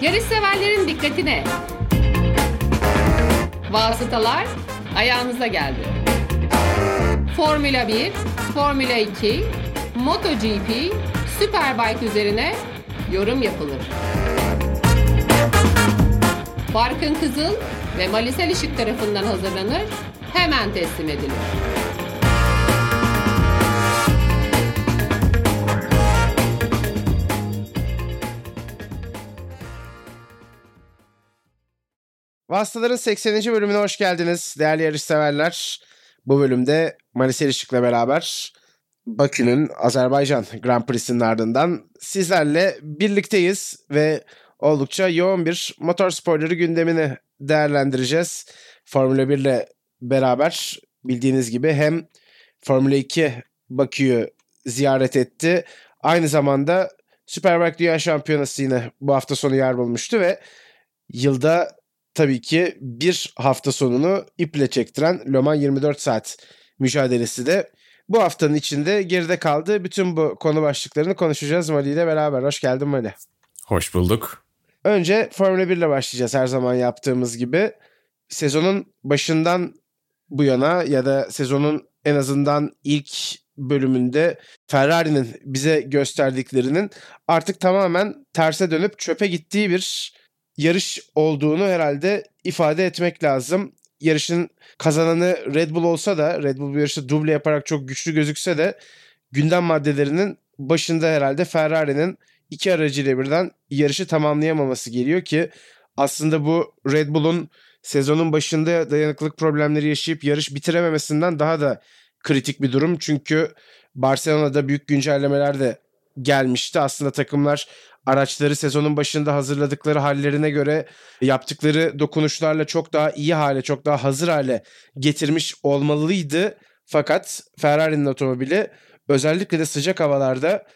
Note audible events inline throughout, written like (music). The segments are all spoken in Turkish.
Yarış severlerin dikkatine. Vasıtalar ayağınıza geldi. Formula 1, Formula 2, MotoGP, Superbike üzerine yorum yapılır. Barkın Kızıl ve Malisel Işık tarafından hazırlanır, hemen teslim edilir. Vastaların 80. bölümüne hoş geldiniz değerli yarışseverler. Bu bölümde Manis Erişik'le beraber Bakü'nün Azerbaycan Grand Prix'sinin ardından sizlerle birlikteyiz ve oldukça yoğun bir motor sporları gündemini değerlendireceğiz. Formula 1 ile beraber bildiğiniz gibi hem Formula 2 Bakü'yü ziyaret etti. Aynı zamanda Superbike Dünya Şampiyonası yine bu hafta sonu yer bulmuştu ve yılda tabii ki bir hafta sonunu iple çektiren Le Mans 24 saat mücadelesi de bu haftanın içinde geride kaldı. Bütün bu konu başlıklarını konuşacağız Mali ile beraber. Hoş geldin Mali. Hoş bulduk. Önce Formula 1 ile başlayacağız her zaman yaptığımız gibi. Sezonun başından bu yana ya da sezonun en azından ilk bölümünde Ferrari'nin bize gösterdiklerinin artık tamamen terse dönüp çöpe gittiği bir yarış olduğunu herhalde ifade etmek lazım. Yarışın kazananı Red Bull olsa da Red Bull bu yarışta duble yaparak çok güçlü gözükse de gündem maddelerinin başında herhalde Ferrari'nin iki aracıyla birden yarışı tamamlayamaması geliyor ki aslında bu Red Bull'un sezonun başında dayanıklılık problemleri yaşayıp yarış bitirememesinden daha da kritik bir durum. Çünkü Barcelona'da büyük güncellemeler de gelmişti. Aslında takımlar araçları sezonun başında hazırladıkları hallerine göre yaptıkları dokunuşlarla çok daha iyi hale, çok daha hazır hale getirmiş olmalıydı. Fakat Ferrari'nin otomobili özellikle de sıcak havalarda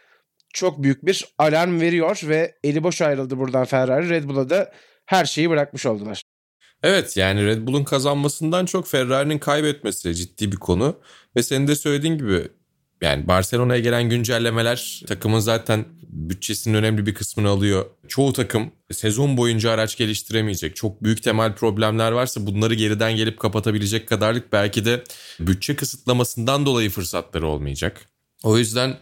çok büyük bir alarm veriyor ve eli boş ayrıldı buradan Ferrari. Red Bull'a da her şeyi bırakmış oldular. Evet yani Red Bull'un kazanmasından çok Ferrari'nin kaybetmesi ciddi bir konu. Ve senin de söylediğin gibi yani Barcelona'ya gelen güncellemeler takımın zaten bütçesinin önemli bir kısmını alıyor. Çoğu takım sezon boyunca araç geliştiremeyecek. Çok büyük temel problemler varsa bunları geriden gelip kapatabilecek kadarlık belki de bütçe kısıtlamasından dolayı fırsatları olmayacak. O yüzden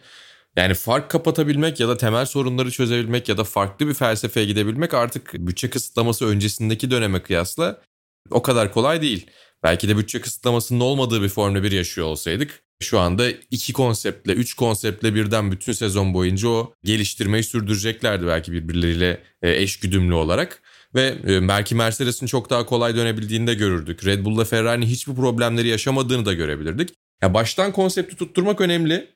yani fark kapatabilmek ya da temel sorunları çözebilmek ya da farklı bir felsefeye gidebilmek artık bütçe kısıtlaması öncesindeki döneme kıyasla o kadar kolay değil. Belki de bütçe kısıtlamasının olmadığı bir Formula 1 yaşıyor olsaydık şu anda iki konseptle, üç konseptle birden bütün sezon boyunca o geliştirmeyi sürdüreceklerdi belki birbirleriyle e, eş güdümlü olarak. Ve e, belki Mercedes'in çok daha kolay dönebildiğini de görürdük. Red Bull'la Ferrari'nin hiçbir problemleri yaşamadığını da görebilirdik. Ya baştan konsepti tutturmak önemli.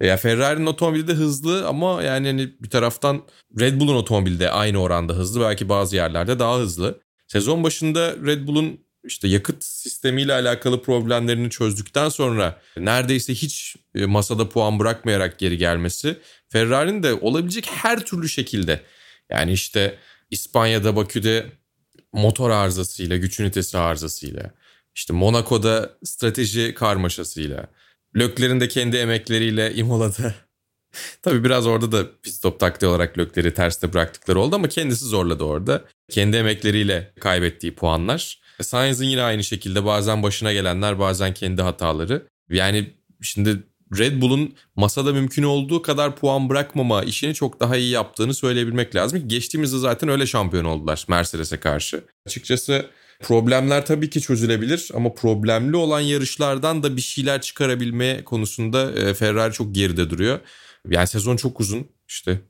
Ya Ferrari'nin otomobili de hızlı ama yani hani bir taraftan Red Bull'un otomobili de aynı oranda hızlı. Belki bazı yerlerde daha hızlı. Sezon başında Red Bull'un işte yakıt sistemiyle alakalı problemlerini çözdükten sonra neredeyse hiç e, masada puan bırakmayarak geri gelmesi Ferrari'nin de olabilecek her türlü şekilde yani işte İspanya'da Bakü'de motor arızasıyla, güç ünitesi arızasıyla, işte Monaco'da strateji karmaşasıyla, Lökler'in de kendi emekleriyle Imola'da (laughs) Tabii biraz orada da pit stop taktiği olarak Lökler'i terste bıraktıkları oldu ama kendisi zorladı orada. Kendi emekleriyle kaybettiği puanlar. E, Sainz'ın yine aynı şekilde bazen başına gelenler bazen kendi hataları. Yani şimdi Red Bull'un masada mümkün olduğu kadar puan bırakmama işini çok daha iyi yaptığını söyleyebilmek lazım. Geçtiğimizde zaten öyle şampiyon oldular Mercedes'e karşı. Açıkçası problemler tabii ki çözülebilir ama problemli olan yarışlardan da bir şeyler çıkarabilme konusunda e, Ferrari çok geride duruyor. Yani sezon çok uzun işte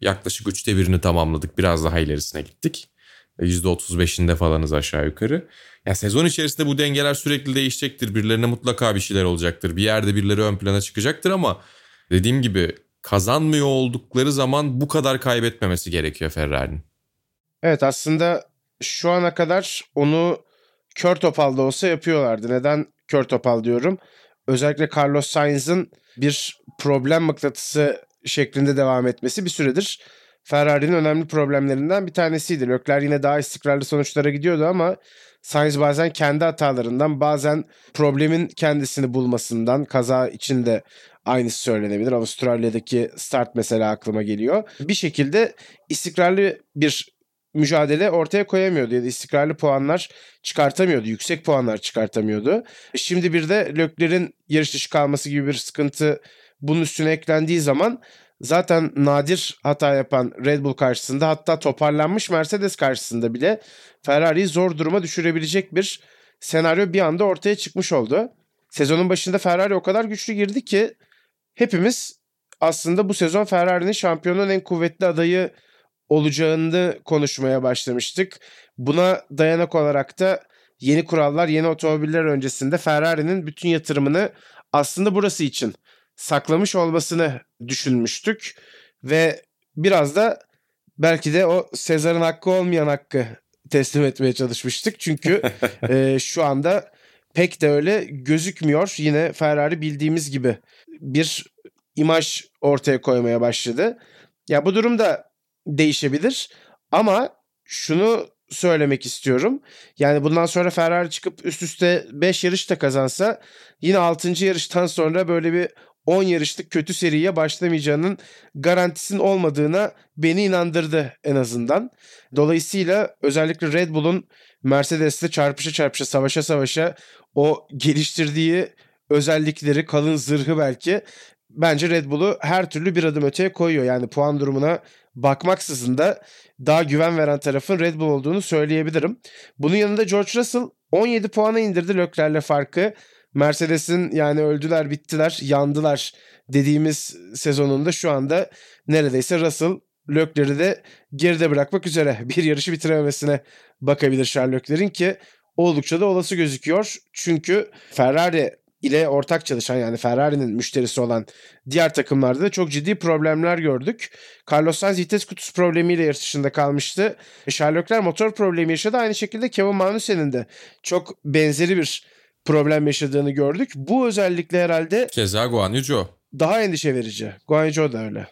yaklaşık üçte birini tamamladık biraz daha ilerisine gittik. %35'inde falanız aşağı yukarı. Ya sezon içerisinde bu dengeler sürekli değişecektir. Birilerine mutlaka bir şeyler olacaktır. Bir yerde birileri ön plana çıkacaktır ama dediğim gibi kazanmıyor oldukları zaman bu kadar kaybetmemesi gerekiyor Ferrari'nin. Evet aslında şu ana kadar onu kör topal da olsa yapıyorlardı. Neden kör topal diyorum? Özellikle Carlos Sainz'ın bir problem mıknatısı şeklinde devam etmesi bir süredir Ferrari'nin önemli problemlerinden bir tanesiydi. Leclerc yine daha istikrarlı sonuçlara gidiyordu ama Sainz bazen kendi hatalarından bazen problemin kendisini bulmasından kaza içinde aynısı söylenebilir. Avustralya'daki start mesela aklıma geliyor. Bir şekilde istikrarlı bir mücadele ortaya koyamıyordu ya da istikrarlı puanlar çıkartamıyordu. Yüksek puanlar çıkartamıyordu. Şimdi bir de Lökler'in yarış dışı kalması gibi bir sıkıntı bunun üstüne eklendiği zaman zaten nadir hata yapan Red Bull karşısında hatta toparlanmış Mercedes karşısında bile Ferrari'yi zor duruma düşürebilecek bir senaryo bir anda ortaya çıkmış oldu. Sezonun başında Ferrari o kadar güçlü girdi ki hepimiz aslında bu sezon Ferrari'nin şampiyonun en kuvvetli adayı olacağını konuşmaya başlamıştık. Buna dayanak olarak da yeni kurallar, yeni otomobiller öncesinde Ferrari'nin bütün yatırımını aslında burası için saklamış olmasını düşünmüştük ve biraz da belki de o Sezar'ın hakkı olmayan hakkı teslim etmeye çalışmıştık. Çünkü (laughs) e, şu anda pek de öyle gözükmüyor. Yine Ferrari bildiğimiz gibi bir imaj ortaya koymaya başladı. Ya bu durumda değişebilir ama şunu söylemek istiyorum. Yani bundan sonra Ferrari çıkıp üst üste 5 yarış da kazansa yine 6. yarıştan sonra böyle bir 10 yarışlık kötü seriye başlamayacağının garantisinin olmadığına beni inandırdı en azından. Dolayısıyla özellikle Red Bull'un Mercedes'le çarpışa çarpışa savaşa savaşa o geliştirdiği özellikleri kalın zırhı belki bence Red Bull'u her türlü bir adım öteye koyuyor. Yani puan durumuna bakmaksızın da daha güven veren tarafın Red Bull olduğunu söyleyebilirim. Bunun yanında George Russell 17 puana indirdi Leclerc'le farkı. Mercedes'in yani öldüler, bittiler, yandılar dediğimiz sezonunda şu anda neredeyse Russell Leclerc'i de geride bırakmak üzere (laughs) bir yarışı bitirememesine bakabilir Charles Leclerc'in ki oldukça da olası gözüküyor. Çünkü Ferrari ile ortak çalışan yani Ferrari'nin müşterisi olan diğer takımlarda da çok ciddi problemler gördük. Carlos Sainz vites kutusu problemiyle yarış dışında kalmıştı. Charles Leclerc motor problemi yaşadı. Aynı şekilde Kevin Magnussen'in de çok benzeri bir problem yaşadığını gördük. Bu özellikle herhalde Keza Guan Yu daha endişe verici. Guan Yu da öyle.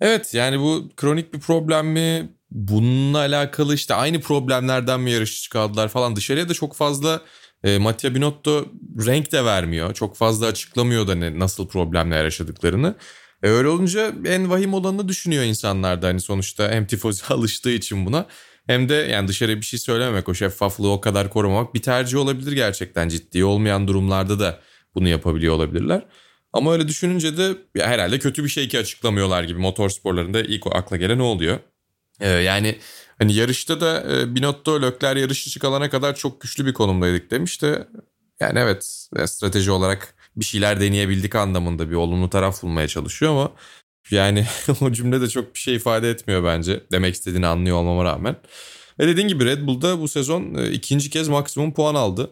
Evet yani bu kronik bir problem mi? Bununla alakalı işte aynı problemlerden mi yarışçı kaldılar falan. Dışarıya da çok fazla e, Mattia Binotto renk de vermiyor. Çok fazla açıklamıyor da ne, nasıl problemler yaşadıklarını. E, öyle olunca en vahim olanını düşünüyor insanlar da hani sonuçta hem tifozi (laughs) alıştığı için buna. Hem de yani dışarıya bir şey söylememek, o şeffaflığı o kadar korumamak bir tercih olabilir gerçekten. Ciddi olmayan durumlarda da bunu yapabiliyor olabilirler. Ama öyle düşününce de ya herhalde kötü bir şey ki açıklamıyorlar gibi motor sporlarında ilk o akla gelen ne oluyor? Ee, yani hani yarışta da e, Binotto Lökler yarış dışı kalana kadar çok güçlü bir konumdaydık demişti. Yani evet strateji olarak bir şeyler deneyebildik anlamında bir olumlu taraf bulmaya çalışıyor ama yani (laughs) o cümle de çok bir şey ifade etmiyor bence. Demek istediğini anlıyor olmama rağmen. Ve dediğin gibi Red Bull'da bu sezon e, ikinci kez maksimum puan aldı.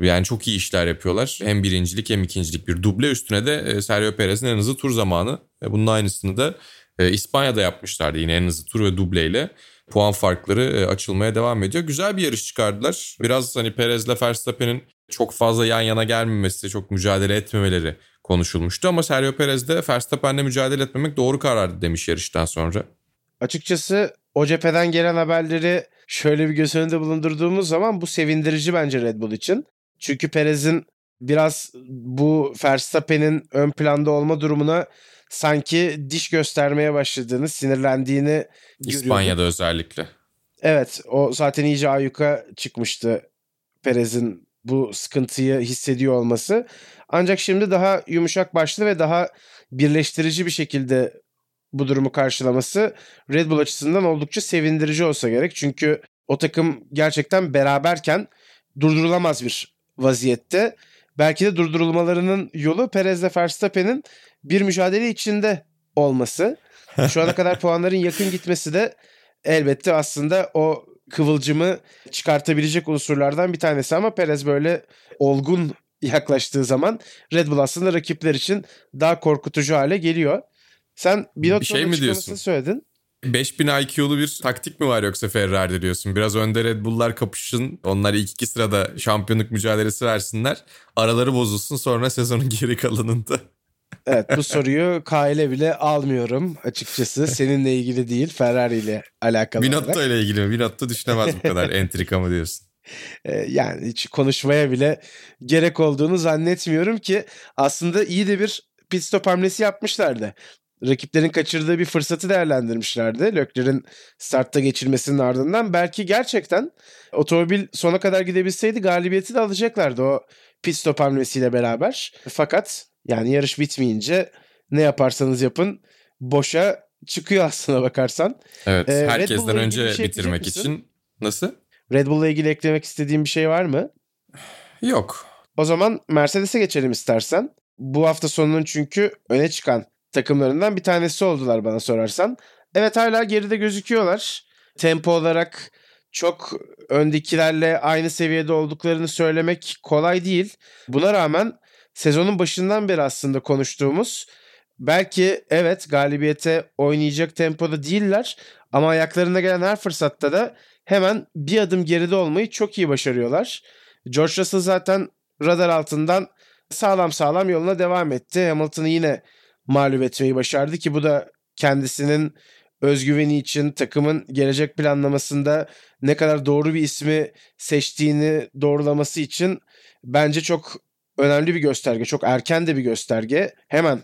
Yani çok iyi işler yapıyorlar. Hem birincilik hem ikincilik bir duble üstüne de e, Sergio Perez'in en hızlı tur zamanı. Bunun aynısını da e, İspanya'da yapmışlardı yine en hızlı tur ve dubleyle. Puan farkları açılmaya devam ediyor. Güzel bir yarış çıkardılar. Biraz hani Perez'le Verstappen'in çok fazla yan yana gelmemesi, çok mücadele etmemeleri konuşulmuştu. Ama Sergio Perez de Verstappen'le mücadele etmemek doğru karardı demiş yarıştan sonra. Açıkçası o cepheden gelen haberleri şöyle bir göz önünde bulundurduğumuz zaman bu sevindirici bence Red Bull için. Çünkü Perez'in biraz bu Verstappen'in ön planda olma durumuna sanki diş göstermeye başladığını, sinirlendiğini İspanya'da görüyorduk. özellikle. Evet, o zaten iyice ayyuka çıkmıştı Perez'in bu sıkıntıyı hissediyor olması. Ancak şimdi daha yumuşak başlı ve daha birleştirici bir şekilde bu durumu karşılaması Red Bull açısından oldukça sevindirici olsa gerek. Çünkü o takım gerçekten beraberken durdurulamaz bir vaziyette. Belki de durdurulmalarının yolu Perez'le Verstappen'in bir mücadele içinde olması. (laughs) Şu ana kadar puanların yakın gitmesi de elbette aslında o kıvılcımı çıkartabilecek unsurlardan bir tanesi ama Perez böyle olgun yaklaştığı zaman Red Bull aslında rakipler için daha korkutucu hale geliyor. Sen Binotto'nun Bir şey mi diyorsun? söyledin. 5000 IQ'lu bir taktik mi var yoksa Ferrari'de diyorsun? Biraz önde Red Bull'lar kapışsın. Onlar ilk iki sırada şampiyonluk mücadelesi versinler. Araları bozulsun sonra sezonun (laughs) geri kalanında. Evet bu soruyu Kail'e bile almıyorum açıkçası. Seninle ilgili değil Ferrari ile alakalı olarak. Binotto ile ilgili mi? Binotto düşünemez bu kadar (laughs) entrika mı diyorsun? Ee, yani hiç konuşmaya bile gerek olduğunu zannetmiyorum ki aslında iyi de bir pit stop hamlesi yapmışlardı. rakiplerin kaçırdığı bir fırsatı değerlendirmişlerdi. Leclerc'in startta geçirmesinin ardından. Belki gerçekten otomobil sona kadar gidebilseydi galibiyeti de alacaklardı o pit stop hamlesiyle beraber. Fakat yani yarış bitmeyince ne yaparsanız yapın boşa çıkıyor aslına bakarsan. Evet Ee, herkesten önce şey bitirmek için. Nasıl? Red Bull'la ilgili eklemek istediğim bir şey var mı? Yok. O zaman Mercedes'e geçelim istersen. Bu hafta sonunun çünkü öne çıkan takımlarından bir tanesi oldular bana sorarsan. Evet hala geride gözüküyorlar. Tempo olarak çok öndekilerle aynı seviyede olduklarını söylemek kolay değil. Buna rağmen sezonun başından beri aslında konuştuğumuz belki evet galibiyete oynayacak tempoda değiller ama ayaklarına gelen her fırsatta da hemen bir adım geride olmayı çok iyi başarıyorlar. George Russell zaten radar altından sağlam sağlam yoluna devam etti. Hamilton'ı yine mağlup etmeyi başardı ki bu da kendisinin özgüveni için takımın gelecek planlamasında ne kadar doğru bir ismi seçtiğini doğrulaması için bence çok önemli bir gösterge. Çok erken de bir gösterge. Hemen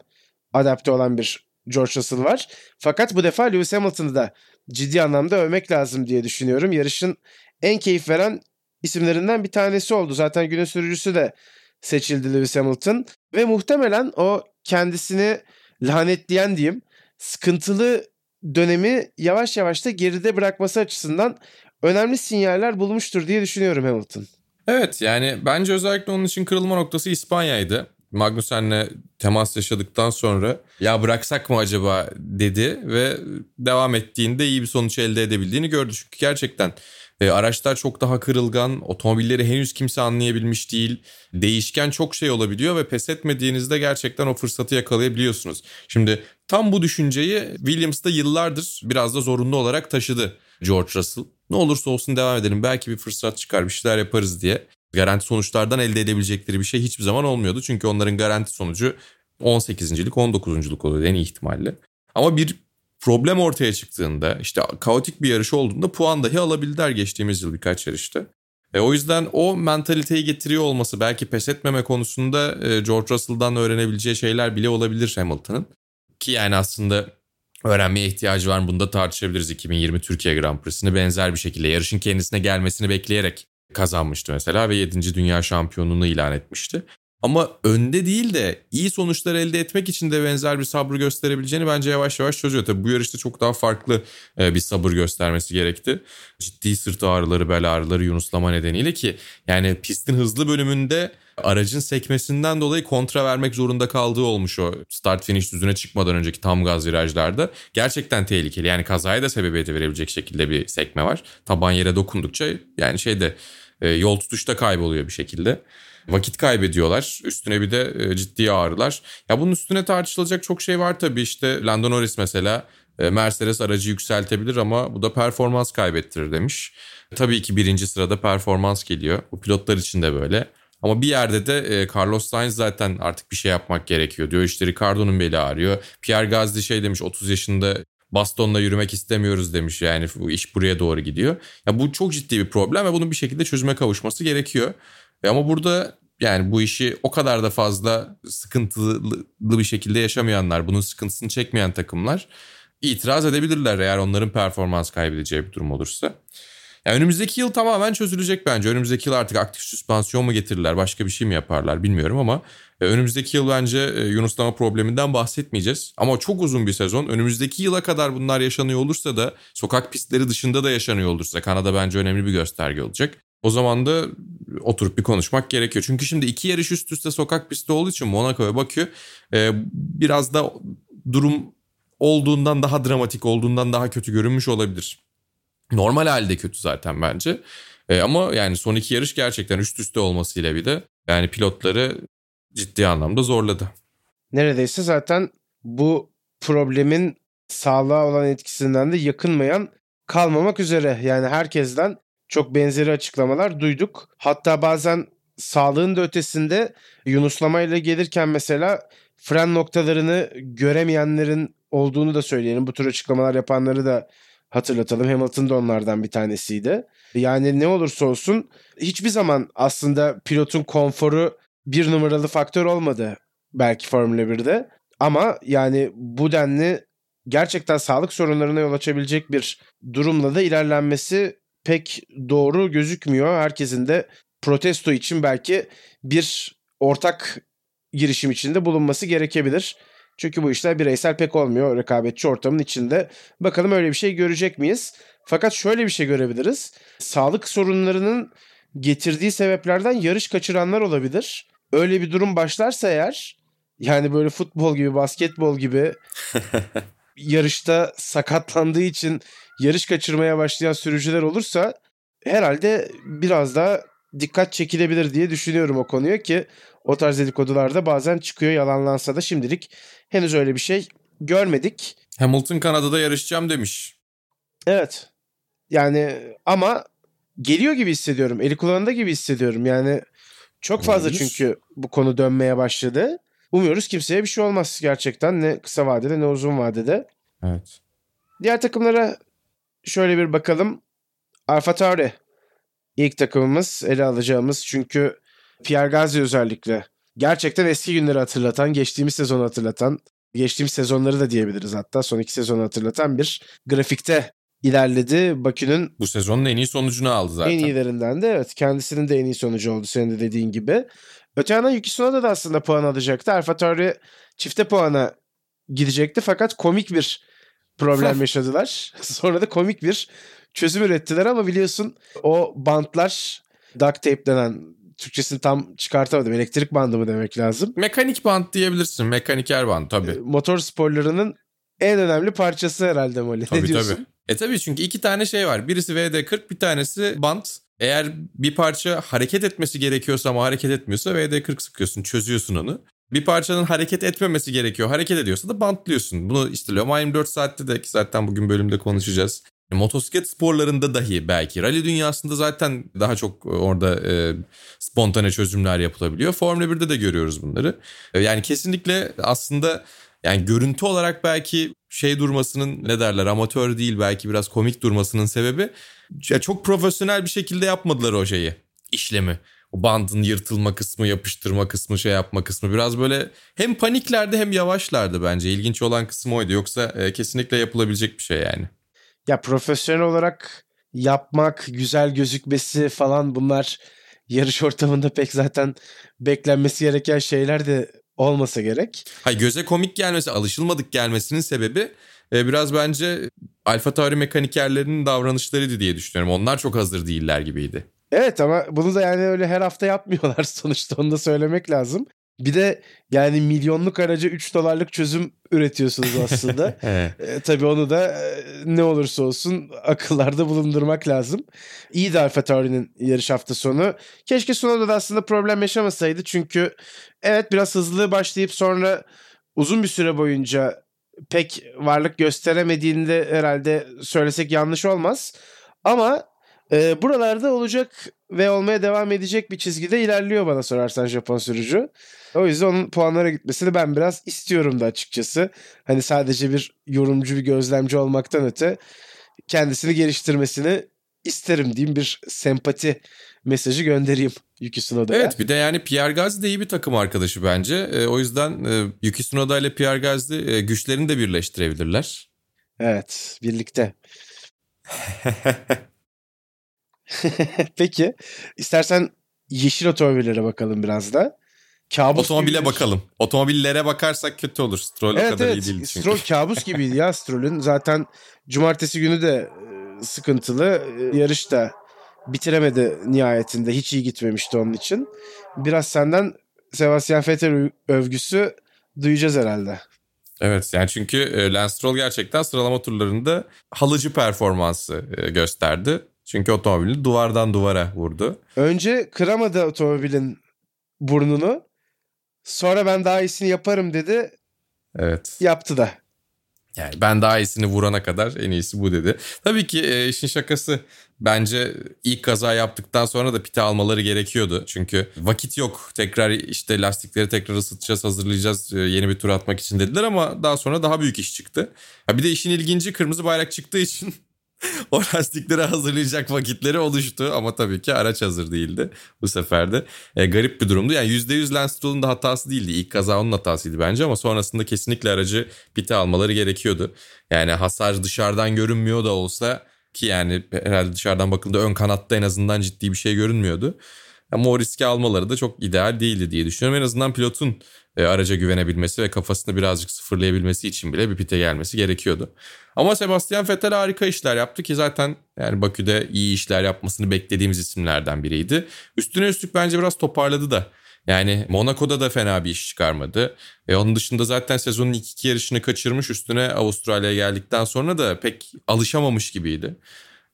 adapte olan bir George Russell var. Fakat bu defa Lewis Hamilton'ı da ciddi anlamda övmek lazım diye düşünüyorum. Yarışın en keyif veren isimlerinden bir tanesi oldu. Zaten günün sürücüsü de seçildi Lewis Hamilton. Ve muhtemelen o kendisini lanetleyen diyeyim sıkıntılı dönemi yavaş yavaş da geride bırakması açısından önemli sinyaller bulmuştur diye düşünüyorum Hamilton. Evet yani bence özellikle onun için kırılma noktası İspanya'ydı. Magnussen'le temas yaşadıktan sonra ya bıraksak mı acaba dedi ve devam ettiğinde iyi bir sonuç elde edebildiğini gördü. Çünkü gerçekten e, araçlar çok daha kırılgan, otomobilleri henüz kimse anlayabilmiş değil. Değişken çok şey olabiliyor ve pes etmediğinizde gerçekten o fırsatı yakalayabiliyorsunuz. Şimdi tam bu düşünceyi Williams da yıllardır biraz da zorunlu olarak taşıdı George Russell. Ne olursa olsun devam edelim belki bir fırsat çıkar bir şeyler yaparız diye. Garanti sonuçlardan elde edebilecekleri bir şey hiçbir zaman olmuyordu. Çünkü onların garanti sonucu 18.lik 19.luk oluyordu en iyi ihtimalle. Ama bir problem ortaya çıktığında işte kaotik bir yarış olduğunda puan dahi alabildiler geçtiğimiz yıl birkaç yarışta. E, o yüzden o mentaliteyi getiriyor olması belki pes etmeme konusunda e, George Russell'dan öğrenebileceği şeyler bile olabilir Hamilton'ın. Ki yani aslında öğrenmeye ihtiyacı var bunu da tartışabiliriz 2020 Türkiye Grand Prix'sini benzer bir şekilde yarışın kendisine gelmesini bekleyerek kazanmıştı mesela ve 7. Dünya Şampiyonluğunu ilan etmişti. Ama önde değil de iyi sonuçlar elde etmek için de benzer bir sabrı gösterebileceğini bence yavaş yavaş çözüyor. Tabii bu yarışta çok daha farklı e, bir sabır göstermesi gerekti. Ciddi sırt ağrıları, bel ağrıları, yunuslama nedeniyle ki yani pistin hızlı bölümünde aracın sekmesinden dolayı kontra vermek zorunda kaldığı olmuş o start finish düzüne çıkmadan önceki tam gaz virajlarda. Gerçekten tehlikeli. Yani kazaya da sebebiyet verebilecek şekilde bir sekme var. Taban yere dokundukça yani şeyde e, yol tutuşta kayboluyor bir şekilde vakit kaybediyorlar. Üstüne bir de e, ciddi ağrılar. Ya bunun üstüne tartışılacak çok şey var tabii. İşte Lando Norris mesela e, Mercedes aracı yükseltebilir ama bu da performans kaybettirir demiş. Tabii ki birinci sırada performans geliyor. Bu pilotlar için de böyle. Ama bir yerde de e, Carlos Sainz zaten artık bir şey yapmak gerekiyor diyor. İşte Ricardo'nun beli ağrıyor. Pierre Gasly şey demiş 30 yaşında bastonla yürümek istemiyoruz demiş. Yani bu iş buraya doğru gidiyor. Ya bu çok ciddi bir problem ve bunun bir şekilde çözüme kavuşması gerekiyor. E ama burada yani bu işi o kadar da fazla sıkıntılı bir şekilde yaşamayanlar, bunun sıkıntısını çekmeyen takımlar itiraz edebilirler eğer onların performans kaybedeceği bir durum olursa. Yani önümüzdeki yıl tamamen çözülecek bence. Önümüzdeki yıl artık aktif süspansiyon mu getirirler, başka bir şey mi yaparlar bilmiyorum ama e, önümüzdeki yıl bence e, yunuslama probleminden bahsetmeyeceğiz. Ama çok uzun bir sezon. Önümüzdeki yıla kadar bunlar yaşanıyor olursa da sokak pistleri dışında da yaşanıyor olursa Kanada bence önemli bir gösterge olacak. O zaman da oturup bir konuşmak gerekiyor. Çünkü şimdi iki yarış üst üste sokak pisti olduğu için Monaco ve Bakü e, biraz da durum olduğundan daha dramatik olduğundan daha kötü görünmüş olabilir. Normal halde kötü zaten bence. E, ama yani son iki yarış gerçekten üst üste olmasıyla bir de yani pilotları ciddi anlamda zorladı. Neredeyse zaten bu problemin sağlığa olan etkisinden de yakınmayan kalmamak üzere. Yani herkesten çok benzeri açıklamalar duyduk. Hatta bazen sağlığın da ötesinde yunuslamayla gelirken mesela fren noktalarını göremeyenlerin olduğunu da söyleyelim. Bu tür açıklamalar yapanları da hatırlatalım. Hamilton da onlardan bir tanesiydi. Yani ne olursa olsun hiçbir zaman aslında pilotun konforu bir numaralı faktör olmadı belki Formula 1'de. Ama yani bu denli gerçekten sağlık sorunlarına yol açabilecek bir durumla da ilerlenmesi pek doğru gözükmüyor. Herkesin de protesto için belki bir ortak girişim içinde bulunması gerekebilir. Çünkü bu işler bireysel pek olmuyor rekabetçi ortamın içinde. Bakalım öyle bir şey görecek miyiz? Fakat şöyle bir şey görebiliriz. Sağlık sorunlarının getirdiği sebeplerden yarış kaçıranlar olabilir. Öyle bir durum başlarsa eğer yani böyle futbol gibi, basketbol gibi (laughs) yarışta sakatlandığı için yarış kaçırmaya başlayan sürücüler olursa herhalde biraz daha dikkat çekilebilir diye düşünüyorum o konuya ki o tarz dedikodularda bazen çıkıyor yalanlansa da şimdilik henüz öyle bir şey görmedik. Hamilton Kanada'da yarışacağım demiş. Evet. Yani ama geliyor gibi hissediyorum. Eli kulağında gibi hissediyorum. Yani çok fazla çünkü bu konu dönmeye başladı. Umuyoruz kimseye bir şey olmaz gerçekten. Ne kısa vadede ne uzun vadede. Evet. Diğer takımlara şöyle bir bakalım. Alfa Tauri ilk takımımız ele alacağımız çünkü Pierre Gasly özellikle gerçekten eski günleri hatırlatan, geçtiğimiz sezonu hatırlatan, geçtiğimiz sezonları da diyebiliriz hatta son iki sezonu hatırlatan bir grafikte ilerledi. Bakü'nün Bu sezonun en iyi sonucunu aldı zaten. en iyilerinden de evet kendisinin de en iyi sonucu oldu senin de dediğin gibi. Öte yandan Yuki Tsunoda da aslında puan alacaktı. Alfa Tauri çifte puana gidecekti fakat komik bir problem (laughs) yaşadılar. Sonra da komik bir çözüm ürettiler ama biliyorsun o bantlar duct tape denen Türkçesini tam çıkartamadım. Elektrik bandı mı demek lazım. Mekanik bant diyebilirsin. Mekaniker bant tabii. E, Motor sporlarının en önemli parçası herhalde Molly. ne Tabii diyorsun? tabii. E tabii çünkü iki tane şey var. Birisi VD40 bir tanesi bant. Eğer bir parça hareket etmesi gerekiyorsa ama hareket etmiyorsa VD40 sıkıyorsun çözüyorsun onu. Bir parçanın hareket etmemesi gerekiyor. Hareket ediyorsa da bantlıyorsun. Bunu işte Le Mans 24 saatte de ki zaten bugün bölümde konuşacağız. E, Motosiklet sporlarında dahi belki. Rally dünyasında zaten daha çok orada e, spontane çözümler yapılabiliyor. Formula 1'de de görüyoruz bunları. E, yani kesinlikle aslında yani görüntü olarak belki şey durmasının ne derler amatör değil belki biraz komik durmasının sebebi ya çok profesyonel bir şekilde yapmadılar o şeyi işlemi. O bandın yırtılma kısmı, yapıştırma kısmı, şey yapma kısmı biraz böyle hem paniklerdi hem yavaşlardı bence. İlginç olan kısım oydu. Yoksa e, kesinlikle yapılabilecek bir şey yani. Ya profesyonel olarak yapmak, güzel gözükmesi falan bunlar yarış ortamında pek zaten beklenmesi gereken şeyler de olmasa gerek. Hayır göze komik gelmesi, alışılmadık gelmesinin sebebi e, biraz bence Alfa Tauri mekanikerlerinin davranışlarıydı diye düşünüyorum. Onlar çok hazır değiller gibiydi. Evet ama bunu da yani öyle her hafta yapmıyorlar (laughs) sonuçta onu da söylemek lazım. Bir de yani milyonluk araca 3 dolarlık çözüm üretiyorsunuz aslında. (laughs) Evet. e, tabii onu da e, ne olursa olsun akıllarda bulundurmak lazım. İyi de Alfa Tauri'nin yarış hafta sonu. Keşke Sunoda'da aslında problem yaşamasaydı. Çünkü evet biraz hızlı başlayıp sonra uzun bir süre boyunca pek varlık gösteremediğinde herhalde söylesek yanlış olmaz. Ama e, buralarda olacak ve olmaya devam edecek bir çizgide ilerliyor bana sorarsan Japon sürücü. O yüzden onun puanlara gitmesini ben biraz istiyorum da açıkçası. Hani sadece bir yorumcu bir gözlemci olmaktan öte kendisini geliştirmesini isterim diyeyim bir sempati mesajı göndereyim Yuki Tsunoda'ya. Evet bir de yani Pierre Gasly de iyi bir takım arkadaşı bence. E, o yüzden e, Yuki Tsunoda ile Pierre Gasly e, güçlerini de birleştirebilirler. Evet birlikte. (laughs) (laughs) Peki istersen yeşil otomobillere bakalım biraz da. Kabus Otomobile gibi bir- bakalım. Otomobillere bakarsak kötü olur. Stroll Evet kadar evet. iyi değil çünkü. Stroll kabus gibiydi ya Stroll'ün. Zaten cumartesi günü de e, sıkıntılı. E, Yarış da bitiremedi nihayetinde. Hiç iyi gitmemişti onun için. Biraz senden Sebastian Vettel övgüsü duyacağız herhalde. Evet yani çünkü e, Lance Stroll gerçekten sıralama turlarında halıcı performansı gösterdi. Çünkü otomobilini duvardan duvara vurdu. Önce kıramadı otomobilin burnunu. Sonra ben daha iyisini yaparım dedi. Evet. Yaptı da. Yani ben daha iyisini vurana kadar en iyisi bu dedi. Tabii ki e, işin şakası bence ilk kaza yaptıktan sonra da pite almaları gerekiyordu. Çünkü vakit yok. Tekrar işte lastikleri tekrar ısıtacağız, hazırlayacağız e, yeni bir tur atmak için dediler ama daha sonra daha büyük iş çıktı. Ha bir de işin ilginci kırmızı bayrak çıktığı için (laughs) o lastikleri hazırlayacak vakitleri oluştu ama tabii ki araç hazır değildi bu sefer de. E, garip bir durumdu. Yani %100 Lance Stroll'un da hatası değildi. İlk kaza onun hatasıydı bence ama sonrasında kesinlikle aracı pite almaları gerekiyordu. Yani hasar dışarıdan görünmüyor da olsa ki yani herhalde dışarıdan bakıldığında ön kanatta en azından ciddi bir şey görünmüyordu. Ama o riski almaları da çok ideal değildi diye düşünüyorum. En azından pilotun e, araca güvenebilmesi ve kafasını birazcık sıfırlayabilmesi için bile bir pite gelmesi gerekiyordu. Ama Sebastian Vettel harika işler yaptı ki zaten yani Bakü'de iyi işler yapmasını beklediğimiz isimlerden biriydi. Üstüne üstlük bence biraz toparladı da. Yani Monaco'da da fena bir iş çıkarmadı. E onun dışında zaten sezonun ilk iki yarışını kaçırmış. Üstüne Avustralya'ya geldikten sonra da pek alışamamış gibiydi.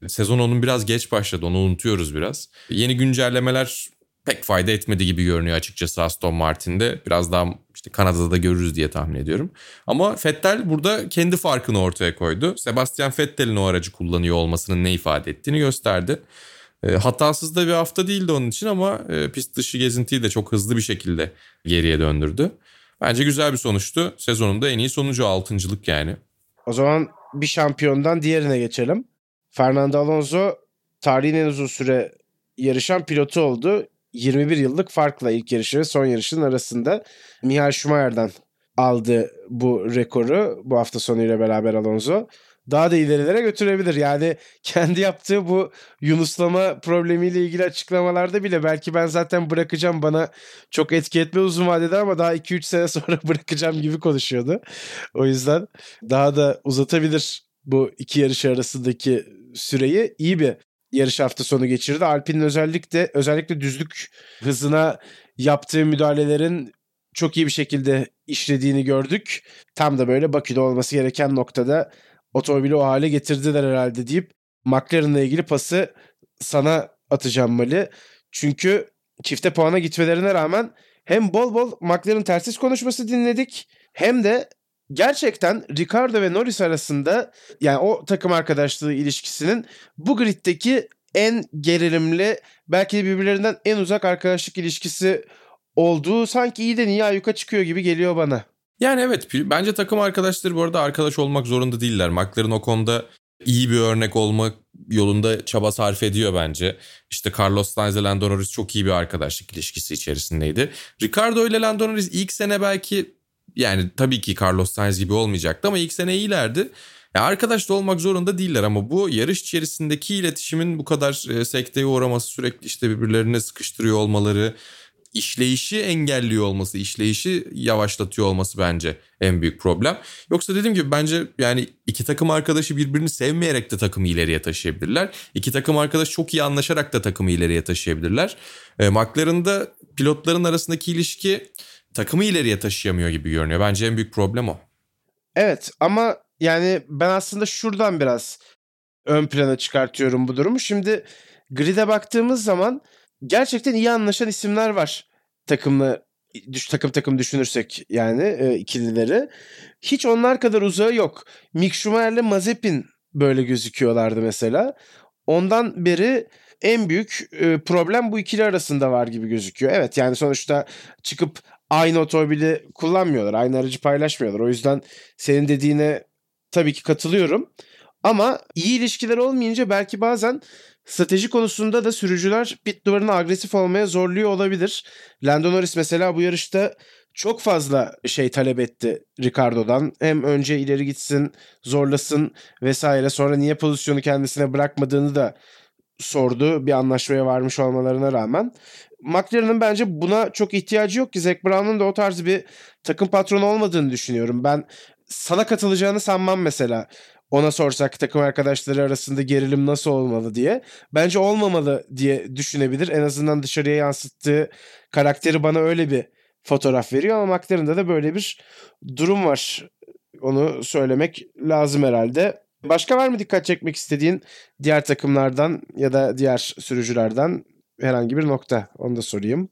Sezon onun biraz geç başladı onu unutuyoruz biraz. Yeni güncellemeler pek fayda etmedi gibi görünüyor açıkçası Aston Martin'de. Biraz daha işte Kanada'da da görürüz diye tahmin ediyorum. Ama Vettel burada kendi farkını ortaya koydu. Sebastian Vettel'in o aracı kullanıyor olmasının ne ifade ettiğini gösterdi. E, hatasız da bir hafta değildi onun için ama e, pist dışı gezintiyi de çok hızlı bir şekilde geriye döndürdü. Bence güzel bir sonuçtu. Sezonun da en iyi sonucu altıncılık yani. O zaman bir şampiyondan diğerine geçelim. Fernando Alonso tarihin en uzun süre yarışan pilotu oldu. 21 yıllık farkla ilk yarışı ve son yarışın arasında Michael Schumacher'dan aldı bu rekoru bu hafta sonuyla beraber Alonso. Daha da ilerilere götürebilir. Yani (laughs) kendi yaptığı bu yunuslama problemiyle ilgili açıklamalarda bile belki ben zaten bırakacağım bana çok etki etme uzun vadede ama daha 2-3 sene (laughs) sonra bırakacağım gibi konuşuyordu. O yüzden daha da uzatabilir bu iki yarış arasındaki süreyi. iyi bir yarış hafta sonu geçirdi. Alpine'in özellikle özellikle düzlük hızına yaptığı müdahalelerin çok iyi bir şekilde işlediğini gördük. Tam da böyle Bakü'de olması gereken noktada otomobili o hale getirdiler herhalde deyip McLaren'la ilgili pası sana atacağım Mali. Çünkü çifte puana gitmelerine rağmen hem bol bol McLaren tersiz konuşması dinledik hem de gerçekten Ricardo ve Norris arasında yani o takım arkadaşlığı ilişkisinin bu griddeki en gerilimli belki de birbirlerinden en uzak arkadaşlık ilişkisi olduğu sanki iyi ayyuka çıkıyor gibi geliyor bana. Yani evet bence takım arkadaşları bu arada arkadaş olmak zorunda değiller. McLaren o konuda iyi bir örnek olmak yolunda çaba sarf ediyor bence. İşte Carlos Sainz ile Lando Norris çok iyi bir arkadaşlık ilişkisi içerisindeydi. Ricardo ile Lando Norris ilk sene belki yani tabii ki Carlos Sainz gibi olmayacaktı ama ilk sene iyilerdi. Ya arkadaş da olmak zorunda değiller ama bu yarış içerisindeki iletişimin bu kadar e, sekteye uğraması sürekli işte birbirlerine sıkıştırıyor olmaları işleyişi engelliyor olması, işleyişi yavaşlatıyor olması bence en büyük problem. Yoksa dediğim gibi bence yani iki takım arkadaşı birbirini sevmeyerek de takımı ileriye taşıyabilirler. İki takım arkadaş çok iyi anlaşarak da takımı ileriye taşıyabilirler. E, McLaren'da pilotların arasındaki ilişki takımı ileriye taşıyamıyor gibi görünüyor. Bence en büyük problem o. Evet ama yani ben aslında şuradan biraz ön plana çıkartıyorum bu durumu. Şimdi grid'e baktığımız zaman gerçekten iyi anlaşan isimler var takımla düş, takım takım düşünürsek yani e, ikilileri. Hiç onlar kadar uzağı yok. Mick Schumacher'le Mazepin böyle gözüküyorlardı mesela. Ondan beri en büyük e, problem bu ikili arasında var gibi gözüküyor. Evet yani sonuçta çıkıp aynı otomobili kullanmıyorlar. Aynı aracı paylaşmıyorlar. O yüzden senin dediğine tabii ki katılıyorum. Ama iyi ilişkiler olmayınca belki bazen strateji konusunda da sürücüler pit duvarına agresif olmaya zorluyor olabilir. Lando Norris mesela bu yarışta çok fazla şey talep etti Ricardo'dan. Hem önce ileri gitsin, zorlasın vesaire. Sonra niye pozisyonu kendisine bırakmadığını da sordu bir anlaşmaya varmış olmalarına rağmen. McLaren'ın bence buna çok ihtiyacı yok ki Zac Brown'un da o tarz bir takım patronu olmadığını düşünüyorum. Ben sana katılacağını sanmam mesela. Ona sorsak takım arkadaşları arasında gerilim nasıl olmalı diye. Bence olmamalı diye düşünebilir. En azından dışarıya yansıttığı karakteri bana öyle bir fotoğraf veriyor ama McLaren'da da böyle bir durum var. Onu söylemek lazım herhalde. Başka var mı dikkat çekmek istediğin diğer takımlardan ya da diğer sürücülerden herhangi bir nokta? Onu da sorayım.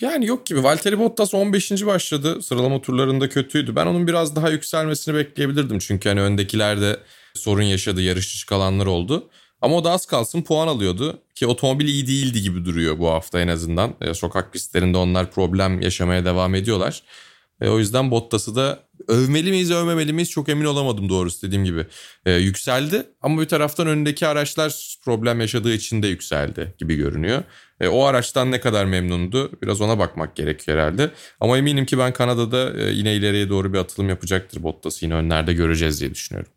Yani yok gibi. Valtteri Bottas 15. başladı. Sıralama turlarında kötüydü. Ben onun biraz daha yükselmesini bekleyebilirdim. Çünkü hani öndekilerde sorun yaşadı. Yarış çıkalanlar oldu. Ama o da az kalsın puan alıyordu. Ki otomobil iyi değildi gibi duruyor bu hafta en azından. E, sokak pistlerinde onlar problem yaşamaya devam ediyorlar. E, o yüzden Bottas'ı da övmeli miyiz övmemeli miyiz çok emin olamadım doğrusu dediğim gibi. Ee, yükseldi ama bir taraftan önündeki araçlar problem yaşadığı için de yükseldi gibi görünüyor. E, o araçtan ne kadar memnundu biraz ona bakmak gerekiyor herhalde. Ama eminim ki ben Kanada'da e, yine ileriye doğru bir atılım yapacaktır Bottas'ı yine önlerde göreceğiz diye düşünüyorum.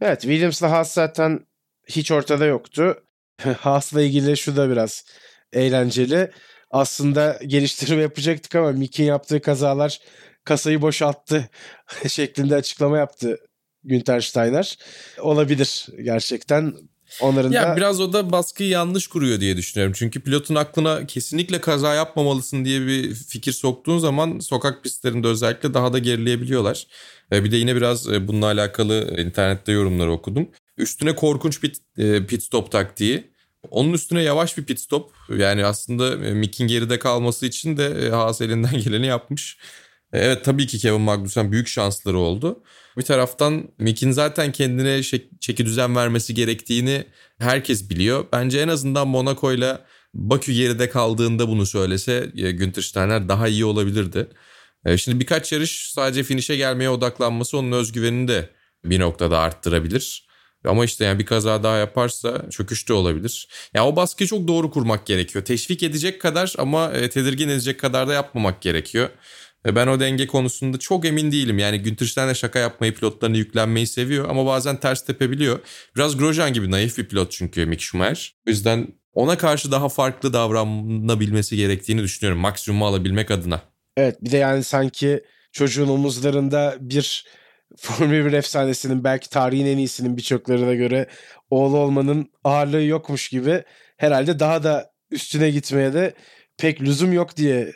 Evet Williams'la Haas zaten hiç ortada yoktu. (laughs) Haas'la ilgili şu da biraz eğlenceli. Aslında geliştirme yapacaktık ama Mick'in yaptığı kazalar kasayı boşalttı (laughs) şeklinde açıklama yaptı Günter Steiner. Olabilir gerçekten. Onların ya da... biraz o da baskıyı yanlış kuruyor diye düşünüyorum. Çünkü pilotun aklına kesinlikle kaza yapmamalısın diye bir fikir soktuğun zaman sokak pistlerinde özellikle daha da gerileyebiliyorlar. Bir de yine biraz e, bununla alakalı internette yorumları okudum. Üstüne korkunç bir e, pit stop taktiği. Onun üstüne yavaş bir pit stop. Yani aslında e, Mick'in geride kalması için de Haas elinden (laughs) geleni yapmış. Evet tabii ki Kevin Magnussen büyük şansları oldu. Bir taraftan Mick'in zaten kendine çeki düzen vermesi gerektiğini herkes biliyor. Bence en azından Monaco ile Bakü geride kaldığında bunu söylese Günther Steiner daha iyi olabilirdi. E, şimdi birkaç yarış sadece finişe gelmeye odaklanması onun özgüvenini de bir noktada arttırabilir. Ama işte yani bir kaza daha yaparsa çöküş de olabilir. Ya yani o baskıyı çok doğru kurmak gerekiyor. Teşvik edecek kadar ama e, tedirgin edecek kadar da yapmamak gerekiyor. Ben o denge konusunda çok emin değilim. Yani Günther Steiner şaka yapmayı, pilotlarını yüklenmeyi seviyor ama bazen ters tepebiliyor. Biraz Grosjean gibi naif bir pilot çünkü Mick Schumacher. O yüzden ona karşı daha farklı davranabilmesi gerektiğini düşünüyorum. Maksimumu alabilmek adına. Evet bir de yani sanki çocuğun omuzlarında bir (laughs) Formula 1 efsanesinin belki tarihin en iyisinin birçoklarına göre oğlu olmanın ağırlığı yokmuş gibi herhalde daha da üstüne gitmeye de pek lüzum yok diye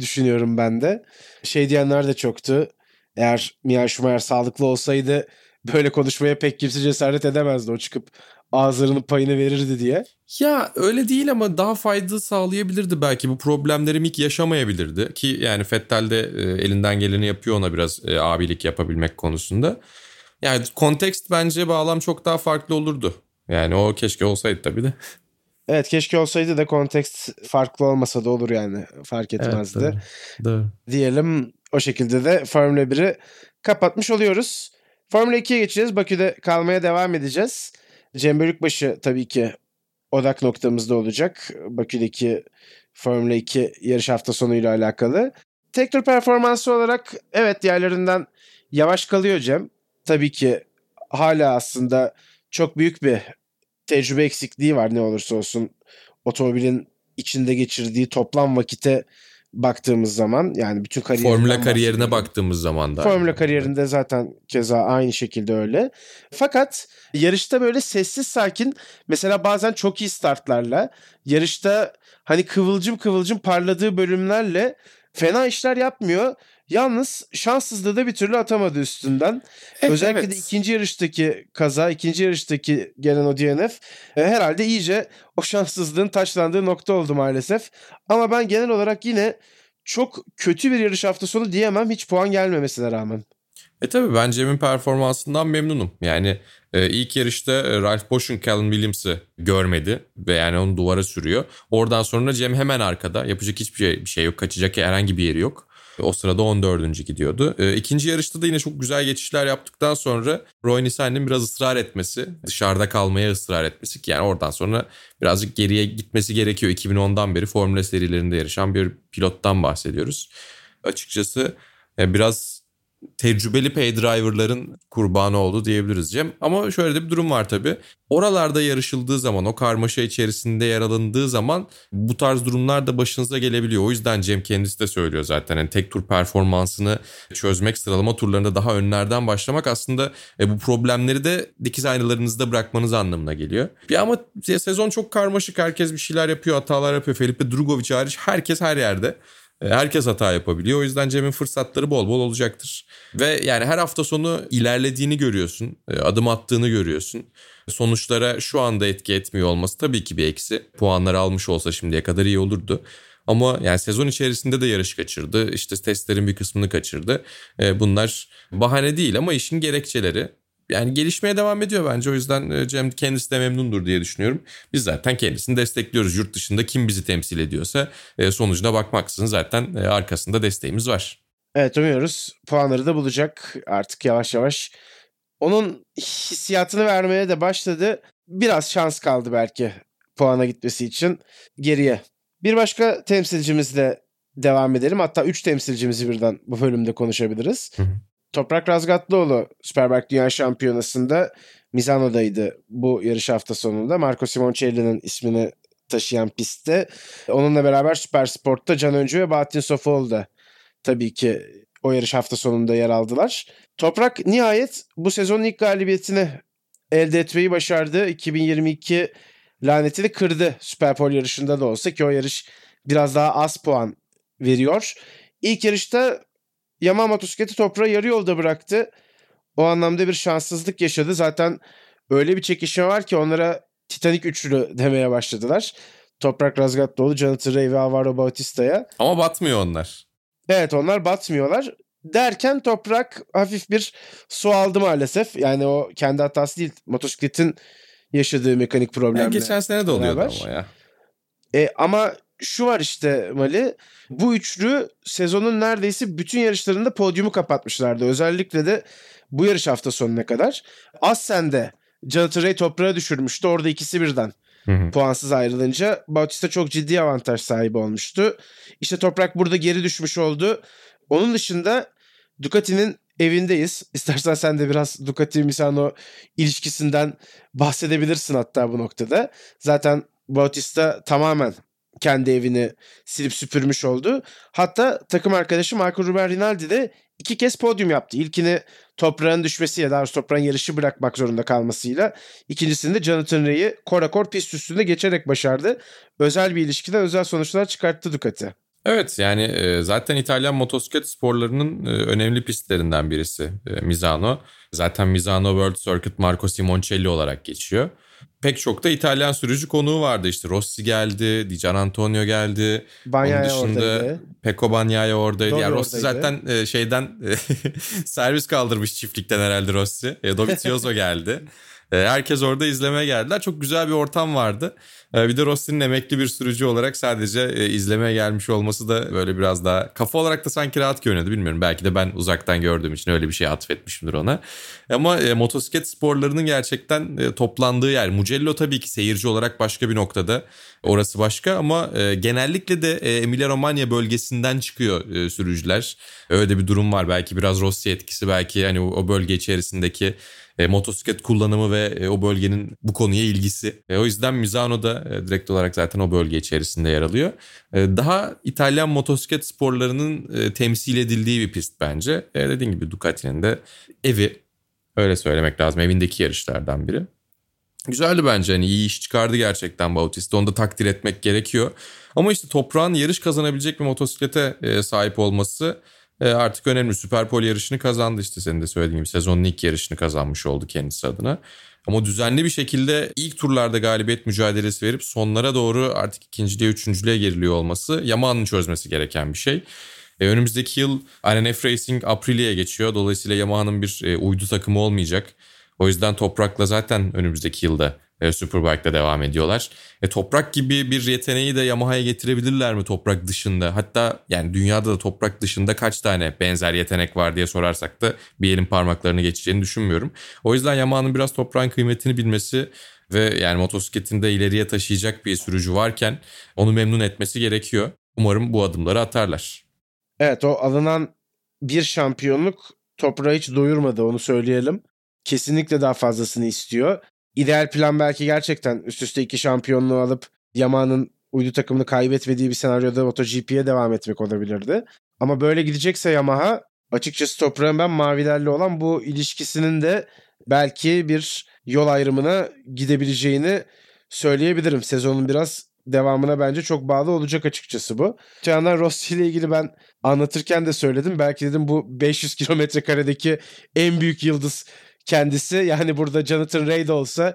düşünüyorum ben de. Şey diyenler de çoktu. Eğer Mia Schumacher sağlıklı olsaydı böyle konuşmaya pek kimse cesaret edemezdi. O çıkıp ağızlarının payını verirdi diye. Ya öyle değil ama daha fayda sağlayabilirdi belki. Bu problemleri Mick yaşamayabilirdi. Ki yani Fettel de e, elinden geleni yapıyor ona biraz e, abilik yapabilmek konusunda. Yani kontekst bence bağlam çok daha farklı olurdu. Yani o keşke olsaydı tabii de. (laughs) Evet keşke olsaydı da kontekst farklı olmasa da olur yani. Fark etmezdi. Evet, doğru. doğru. Diyelim o şekilde de Formula 1'i kapatmış oluyoruz. Formula 2'ye geçeceğiz. Bakü'de kalmaya devam edeceğiz. Cem Bölükbaşı tabii ki odak noktamızda olacak. Bakü'deki Formula 2 yarış hafta sonuyla alakalı. Tek tur performansı olarak evet diğerlerinden yavaş kalıyor Cem. Tabii ki hala aslında çok büyük bir tecrübe eksikliği var ne olursa olsun. Otomobilin içinde geçirdiği toplam vakite baktığımız zaman yani bütün kariyerine Formula kariyerine baktığımız zaman da. Formula kariyerinde zaten keza aynı şekilde öyle. Fakat yarışta böyle sessiz sakin mesela bazen çok iyi startlarla yarışta hani kıvılcım kıvılcım parladığı bölümlerle fena işler yapmıyor. Yalnız şanssızlığı da bir türlü atamadı üstünden. Evet, Özellikle evet. de ikinci yarıştaki kaza, ikinci yarıştaki gelen o DNF e, herhalde iyice o şanssızlığın taşlandığı nokta oldu maalesef. Ama ben genel olarak yine çok kötü bir yarış hafta sonu diyemem hiç puan gelmemesine rağmen. E tabi ben Cem'in performansından memnunum. Yani e, ilk yarışta e, Ralph Bosch'un Callum Williams'ı görmedi ve yani onu duvara sürüyor. Oradan sonra Cem hemen arkada. Yapacak hiçbir şey, bir şey yok. Kaçacak herhangi bir yeri yok. O sırada 14. gidiyordu. E, ikinci yarışta da yine çok güzel geçişler yaptıktan sonra Roy Nissan'ın biraz ısrar etmesi, dışarıda kalmaya ısrar etmesi ki yani oradan sonra birazcık geriye gitmesi gerekiyor. 2010'dan beri Formula serilerinde yarışan bir pilottan bahsediyoruz. Açıkçası e, biraz tecrübeli pay driver'ların kurbanı oldu diyebiliriz Cem. Ama şöyle de bir durum var tabii. Oralarda yarışıldığı zaman, o karmaşa içerisinde yer alındığı zaman bu tarz durumlar da başınıza gelebiliyor. O yüzden Cem kendisi de söylüyor zaten. Yani tek tur performansını çözmek, sıralama turlarında daha önlerden başlamak aslında e, bu problemleri de dikiz aynalarınızda bırakmanız anlamına geliyor. Bir ama sezon çok karmaşık. Herkes bir şeyler yapıyor, hatalar yapıyor. Felipe Drugovic hariç herkes her yerde. E, herkes hata yapabiliyor. O yüzden Cem'in fırsatları bol bol olacaktır. Ve yani her hafta sonu ilerlediğini görüyorsun. E, adım attığını görüyorsun. Sonuçlara şu anda etki etmiyor olması tabii ki bir eksi. Puanları almış olsa şimdiye kadar iyi olurdu. Ama yani sezon içerisinde de yarış kaçırdı. İşte testlerin bir kısmını kaçırdı. E, bunlar bahane değil ama işin gerekçeleri yani gelişmeye devam ediyor bence. O yüzden e, Cem kendisi de memnundur diye düşünüyorum. Biz zaten kendisini destekliyoruz. Yurt dışında kim bizi temsil ediyorsa e, sonucuna bakmaksızın zaten e, arkasında desteğimiz var. Evet umuyoruz. Puanları da bulacak artık yavaş yavaş. Onun hissiyatını vermeye de başladı. Biraz şans kaldı belki puana gitmesi için geriye. Bir başka temsilcimizle devam edelim. Hatta 3 temsilcimizi birden bu bölümde konuşabiliriz. Hı hı. Toprak Razgatlıoğlu Superbike Dünya Şampiyonası'nda Misano'daydı bu yarış hafta sonunda. Marco Simoncelli'nin ismini taşıyan pistte. Onunla beraber Süper Sport'ta Can Öncü ve Bahattin Sofoğlu da tabii ki o yarış hafta sonunda yer aldılar. Toprak nihayet bu sezonun ilk galibiyetini elde etmeyi başardı. 2022 lanetini kırdı Superpole yarışında da olsa ki o yarış biraz daha az puan veriyor. İlk yarışta Yamaha motosikleti toprağı yarı yolda bıraktı. O anlamda bir şanssızlık yaşadı. Zaten öyle bir çekişme var ki onlara Titanic üçlü demeye başladılar. Toprak Razgatlıoğlu, Jonathan Ray ve Alvaro Bautista'ya. Ama batmıyor onlar. Evet onlar batmıyorlar. Derken Toprak hafif bir su aldı maalesef. Yani o kendi hatası değil. Motosikletin yaşadığı mekanik problemler. Yani geçen sene de oluyordu beraber. ama ya. E, ama şu var işte Mali. Bu üçlü sezonun neredeyse bütün yarışlarında podyumu kapatmışlardı. Özellikle de bu yarış hafta sonuna kadar. Assen'de Jonathan Ray toprağa düşürmüştü. Orada ikisi birden Hı hı. puansız ayrılınca Bautista çok ciddi avantaj sahibi olmuştu. İşte Toprak burada geri düşmüş oldu. Onun dışında Ducati'nin evindeyiz. İstersen sen de biraz Ducati Misano ilişkisinden bahsedebilirsin hatta bu noktada. Zaten Bautista tamamen kendi evini silip süpürmüş oldu. Hatta takım arkadaşı Marco Ruben Rinaldi de iki kez podyum yaptı. İlkini toprağın düşmesiyle daha doğrusu toprağın yarışı bırakmak zorunda kalmasıyla. İkincisinde Jonathan Ray'i korakor pist üstünde geçerek başardı. Özel bir ilişkide özel sonuçlar çıkarttı Ducati. Evet yani e, zaten İtalyan motosiklet sporlarının e, önemli pistlerinden birisi e, Misano. Zaten Misano World Circuit Marco Simoncelli olarak geçiyor. Pek çok da İtalyan sürücü konuğu vardı işte Rossi geldi, Di Gian Antonio geldi. Banyaya Onun dışında oradaydı. Pecco Bagnaia oradaydı. Dobby Yani Rossi oradaydı. zaten e, şeyden e, (laughs) servis kaldırmış çiftlikten herhalde Rossi. E, Dovizioso geldi. E, herkes orada izlemeye geldiler. Çok güzel bir ortam vardı. E, bir de Rossi'nin emekli bir sürücü olarak sadece e, izlemeye gelmiş olması da böyle biraz daha kafa olarak da sanki rahat görünüyordu bilmiyorum. Belki de ben uzaktan gördüğüm için öyle bir şey atfetmişimdir ona. Ama e, motosiklet sporlarının gerçekten e, toplandığı yer. Mugello tabii ki seyirci olarak başka bir noktada. Orası başka ama genellikle de Emilia Romagna bölgesinden çıkıyor sürücüler. Öyle bir durum var. Belki biraz Rossi etkisi belki hani o bölge içerisindeki e, motosiklet kullanımı ve e, o bölgenin bu konuya ilgisi. E, o yüzden Misano da e, direkt olarak zaten o bölge içerisinde yer alıyor. E, daha İtalyan motosiklet sporlarının e, temsil edildiği bir pist bence. E, dediğim gibi Ducati'nin de evi öyle söylemek lazım. Evindeki yarışlardan biri. Güzeldi bence hani iyi iş çıkardı gerçekten Bautista. Onu da takdir etmek gerekiyor. Ama işte toprağın yarış kazanabilecek bir motosiklete e, sahip olması e, artık önemli. Superpole yarışını kazandı işte senin de söylediğin gibi. Sezonun ilk yarışını kazanmış oldu kendisi adına. Ama düzenli bir şekilde ilk turlarda galibiyet mücadelesi verip sonlara doğru artık ikinciliğe, üçüncülüğe geriliyor olması Yamaha'nın çözmesi gereken bir şey. E, önümüzdeki yıl RNF Racing Aprilia'ya geçiyor. Dolayısıyla Yamaha'nın bir e, uydu takımı olmayacak. O yüzden Toprak'la zaten önümüzdeki yılda e, Superbike'da devam ediyorlar. E, Toprak gibi bir yeteneği de Yamaha'ya getirebilirler mi Toprak dışında? Hatta yani dünyada da Toprak dışında kaç tane benzer yetenek var diye sorarsak da bir elin parmaklarını geçeceğini düşünmüyorum. O yüzden Yamaha'nın biraz toprağın kıymetini bilmesi ve yani motosikletini de ileriye taşıyacak bir sürücü varken onu memnun etmesi gerekiyor. Umarım bu adımları atarlar. Evet o alınan bir şampiyonluk toprağı hiç doyurmadı onu söyleyelim. Kesinlikle daha fazlasını istiyor. İdeal plan belki gerçekten üst üste iki şampiyonluğu alıp Yamaha'nın uydu takımını kaybetmediği bir senaryoda MotoGP'ye devam etmek olabilirdi. Ama böyle gidecekse Yamaha açıkçası toprağın ben mavilerle olan bu ilişkisinin de belki bir yol ayrımına gidebileceğini söyleyebilirim. Sezonun biraz devamına bence çok bağlı olacak açıkçası bu. Öte yandan Rossi ile ilgili ben anlatırken de söyledim. Belki dedim bu 500 kilometre karedeki en büyük yıldız kendisi. Yani burada Jonathan Ray de olsa,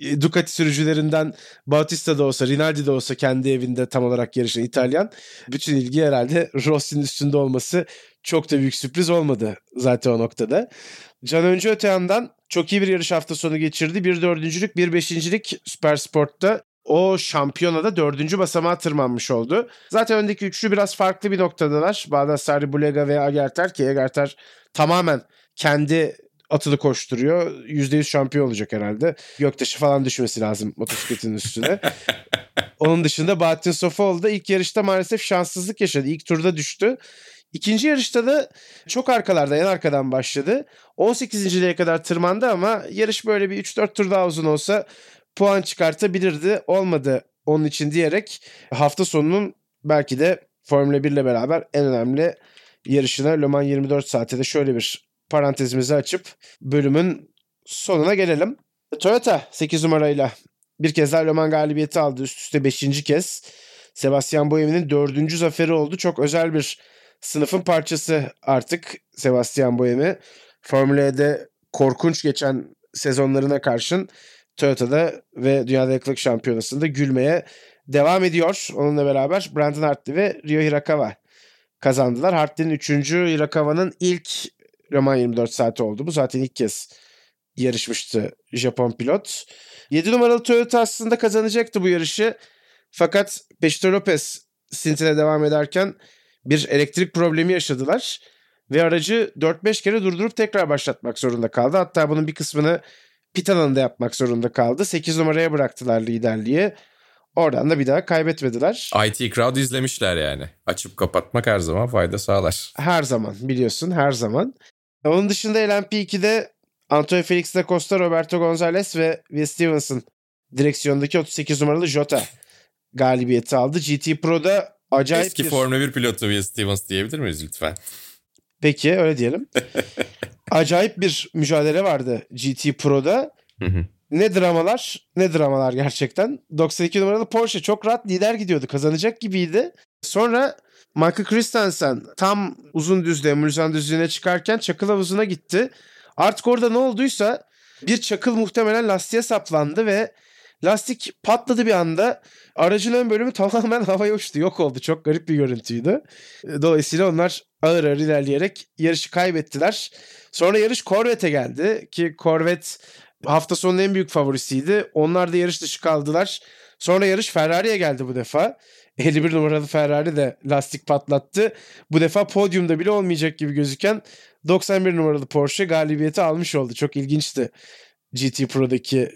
e, Ducati sürücülerinden Bautista da olsa, Rinaldi de olsa kendi evinde tam olarak yarışan İtalyan. Bütün ilgi herhalde Rossi'nin üstünde olması çok da büyük sürpriz olmadı zaten o noktada. Can Önce öte yandan çok iyi bir yarış hafta sonu geçirdi. Bir dördüncülük, bir beşincilik Süper Sport'ta o şampiyonada dördüncü basamağa tırmanmış oldu. Zaten öndeki üçlü biraz farklı bir noktadalar. Baldassarri, Bulega ve Agerter ki Agerter tamamen kendi atılı koşturuyor. %100 şampiyon olacak herhalde. Göktaşı falan düşmesi lazım motosikletin üstüne. (laughs) Onun dışında Bahattin Sofoğlu da ilk yarışta maalesef şanssızlık yaşadı. İlk turda düştü. İkinci yarışta da çok arkalarda en arkadan başladı. 18.liğe kadar tırmandı ama yarış böyle bir 3-4 tur daha uzun olsa puan çıkartabilirdi. Olmadı onun için diyerek hafta sonunun belki de Formula 1 ile beraber en önemli yarışına Le Mans 24 saate de şöyle bir parantezimizi açıp bölümün sonuna gelelim. Toyota 8 numarayla bir kez daha Le Mans galibiyeti aldı. Üst üste 5. kez. Sebastian Buemi'nin 4. zaferi oldu. Çok özel bir sınıfın parçası artık Sebastian Buemi. Formula E'de korkunç geçen sezonlarına karşın Toyota'da ve Dünya Dayanıklılık Şampiyonası'nda gülmeye devam ediyor. Onunla beraber Brandon Hartley ve Ryo Hirakawa kazandılar. Hartley'nin 3. Hirakawa'nın ilk Le Mans 24 saati oldu. Bu zaten ilk kez yarışmıştı Japon pilot. 7 numaralı Toyota aslında kazanacaktı bu yarışı. Fakat Pechito Lopez stintine devam ederken bir elektrik problemi yaşadılar. Ve aracı 4-5 kere durdurup tekrar başlatmak zorunda kaldı. Hatta bunun bir kısmını pit alanında yapmak zorunda kaldı. 8 numaraya bıraktılar liderliği. Oradan da bir daha kaybetmediler. IT Crowd izlemişler yani. Açıp kapatmak her zaman fayda sağlar. Her zaman biliyorsun her zaman. Onun dışında LMP2'de Antonio Felix da Costa, Roberto Gonzalez ve Will Stevenson direksiyondaki 38 numaralı Jota galibiyeti aldı. GT Pro'da acayip Eski bir... Formula 1 pilotu Will Stevens diyebilir miyiz lütfen? Peki öyle diyelim. (laughs) acayip bir mücadele vardı GT Pro'da. Hı hı. Ne dramalar ne dramalar gerçekten. 92 numaralı Porsche çok rahat lider gidiyordu. Kazanacak gibiydi. Sonra Michael Christensen tam uzun düzlüğe, Mulsanne düzlüğüne çıkarken çakıl havuzuna gitti. Artık orada ne olduysa bir çakıl muhtemelen lastiğe saplandı ve lastik patladı bir anda. Aracın ön bölümü (laughs) tamamen havaya uçtu. Yok oldu. Çok garip bir görüntüydü. Dolayısıyla onlar ağır ağır ilerleyerek yarışı kaybettiler. Sonra yarış Corvette'e geldi ki Corvette hafta sonunun en büyük favorisiydi. Onlar da yarış dışı kaldılar. Sonra yarış Ferrari'ye geldi bu defa. 51 numaralı Ferrari de lastik patlattı. Bu defa podyumda bile olmayacak gibi gözüken 91 numaralı Porsche galibiyeti almış oldu. Çok ilginçti GT Pro'daki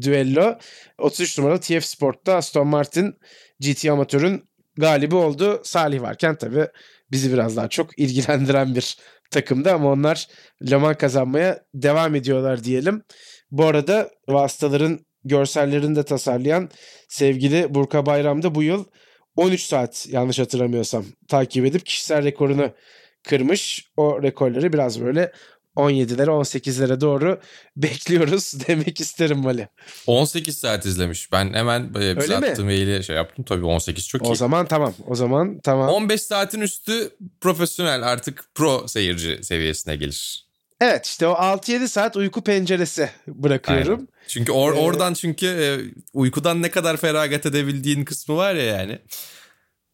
düello. 33 numaralı TF Sport'ta Aston Martin GT Amatör'ün galibi oldu. Salih varken tabii bizi biraz daha çok ilgilendiren bir takımdı ama onlar Le Mans kazanmaya devam ediyorlar diyelim. Bu arada vasıtaların görsellerini de tasarlayan sevgili Burka Bayram da bu yıl 13 saat yanlış hatırlamıyorsam takip edip kişisel rekorunu kırmış. O rekorları biraz böyle 17'lere 18'lere doğru (laughs) bekliyoruz (laughs) demek isterim Mali. 18 saat izlemiş. Ben hemen e, bize Öyle attığım maili şey yaptım. Tabii 18 çok O iyi. zaman tamam. O zaman tamam. 15 saatin üstü profesyonel artık pro seyirci seviyesine gelir. Evet işte o 6-7 saat uyku penceresi bırakıyorum. Aynen. Çünkü or- Ee, oradan çünkü e, uykudan ne kadar feragat edebildiğin kısmı var ya yani.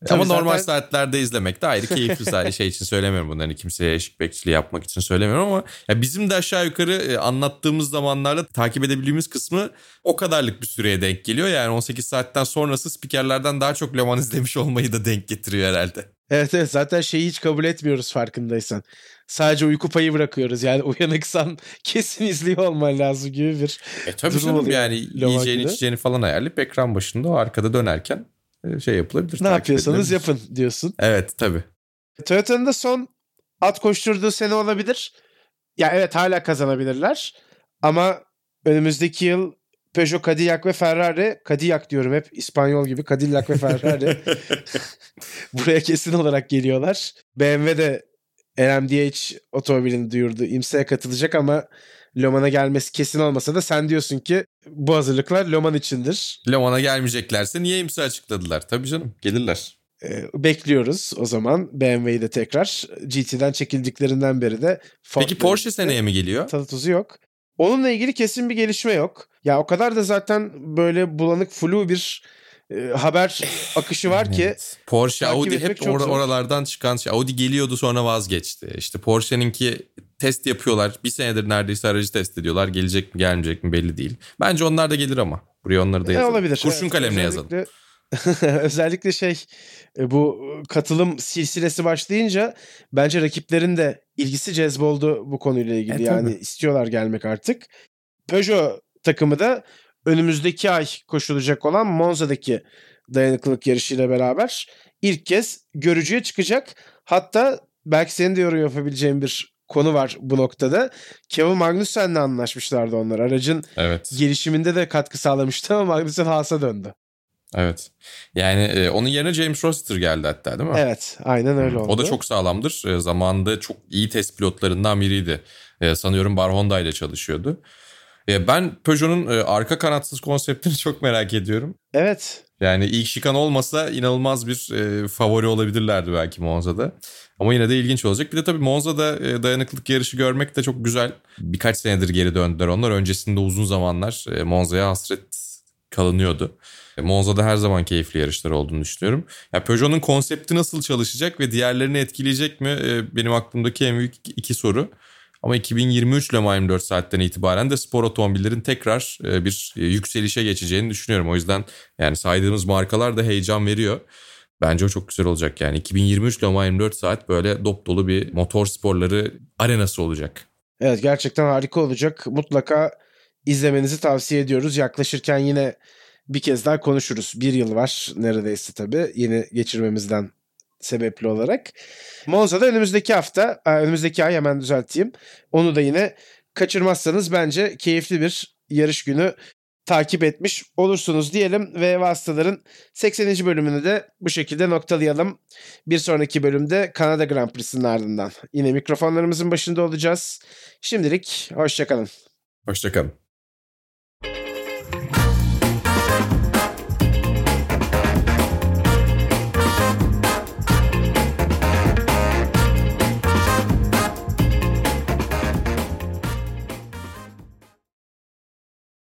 Tabii Ama normal zaten- saatlerde izlemek de ayrı keyifli (laughs) şey için söylemiyorum bunları kimseye eşik bekçiliği yapmak için söylemiyorum ama ya bizim de aşağı yukarı e, anlattığımız zamanlarda takip edebildiğimiz kısmı o kadarlık bir süreye denk geliyor. Yani 18 saatten sonrası spikerlerden daha çok Le Mans izlemiş olmayı da denk getiriyor herhalde. Evet evet zaten şeyi hiç kabul etmiyoruz farkındaysan. Sadece uyku payı bırakıyoruz. Yani uyanıksan (laughs) kesin izliyor olman lazım gibi bir E tabii Durum canım oluyor yani yiyeceğini içeceğini falan ayarlayıp ekran başında o arkada dönerken e, şey yapılabilir. ne yapıyorsanız yapın diyorsun. Evet tabii. Toyota'nın da son at koşturduğu sene olabilir. Ya evet hala kazanabilirler. Ama önümüzdeki yıl Peugeot, Cadillac ve Ferrari, Cadillac diyorum hep İspanyol gibi Cadillac ve Ferrari (laughs) (laughs) buraya kesin olarak geliyorlar. BMW de LMDH otomobilini duyurdu. IMSA'ya katılacak ama Le Mans'a gelmesi kesin olmasa da sen diyorsun ki bu hazırlıklar Le Mans içindir. Le Mans'a gelmeyeceklerse niye imza açıkladılar? Tabii canım gelirler. Ee, bekliyoruz o zaman BMW'yi de tekrar. GT'den çekildiklerinden beri de Peki Porsche seneye mi geliyor? tadı tuzu yok. Onunla ilgili kesin bir gelişme yok. Ya o kadar da zaten böyle bulanık flu bir e, haber akışı var ki Evet. Porsche, Audi hep or- oralardan çıkan şey. Audi geliyordu sonra vazgeçti. İşte Porsche'ninki test yapıyorlar. Bir senedir neredeyse aracı test ediyorlar. Gelecek mi gelmeyecek mi belli değil. Bence onlar da gelir ama. Buraya onları da E, yazalım. olabilir. Kurşun Evet, kalemle özellikle- yazalım. (laughs) özellikle şey e, bu katılım silsilesi başlayınca bence rakiplerin de ilgisi cezboldu bu konuyla ilgili. E, yani tabii. istiyorlar gelmek artık. Peugeot takımı da önümüzdeki ay koşulacak olan Monza'daki dayanıklılık yarışıyla beraber ilk kez görücüye çıkacak. Hatta belki senin de yorum yapabileceğin bir konu var bu noktada. Kevin Magnussen'le anlaşmışlardı onlar. Aracın Evet. gelişiminde de katkı sağlamıştı ama Magnussen Haas'a döndü. Evet. Yani e, onun yerine James Rossiter geldi hatta değil mi? Evet aynen öyle oldu. O da çok sağlamdır. E, zamanında çok iyi test pilotlarından biriydi. E, sanıyorum Bar Honda ile çalışıyordu. E, ben Peugeot'un e, arka kanatsız konseptini (laughs) çok merak ediyorum. Evet. Yani ilk şikan olmasa inanılmaz bir e, favori olabilirlerdi belki Monza'da. Ama yine de ilginç olacak. Bir de tabii Monza'da e, dayanıklık yarışı görmek de çok güzel. Birkaç senedir geri döndüler onlar. Öncesinde uzun zamanlar e, Monza'ya hasret kalınıyordu. E, Monza'da her zaman keyifli yarışlar olduğunu düşünüyorum. Ya Peugeot'un konsepti nasıl çalışacak ve diğerlerini etkileyecek mi? E, benim aklımdaki en büyük iki soru. Ama 2023 Le Mans 24 saatten itibaren de spor otomobillerin tekrar e, bir e, yükselişe geçeceğini düşünüyorum. O yüzden yani saydığımız markalar da heyecan veriyor. Bence o çok güzel olacak yani. 2023 Le Mans 24 saat böyle dop dolu bir motor sporları arenası olacak. Evet gerçekten harika olacak. Mutlaka izlemenizi tavsiye ediyoruz. Yaklaşırken yine bir kez daha konuşuruz. Bir yıl var neredeyse tabii yeni geçirmemizden sebepli olarak. Monza'da önümüzdeki hafta, e, önümüzdeki ay hemen düzelteyim. Onu da yine kaçırmazsanız bence keyifli bir yarış günü takip etmiş olursunuz diyelim ve vasıtaların 80. bölümünü de bu şekilde noktalayalım. Bir sonraki bölümde Kanada Grand Prix'sinin ardından yine mikrofonlarımızın başında olacağız. Şimdilik hoşçakalın. Hoşçakalın.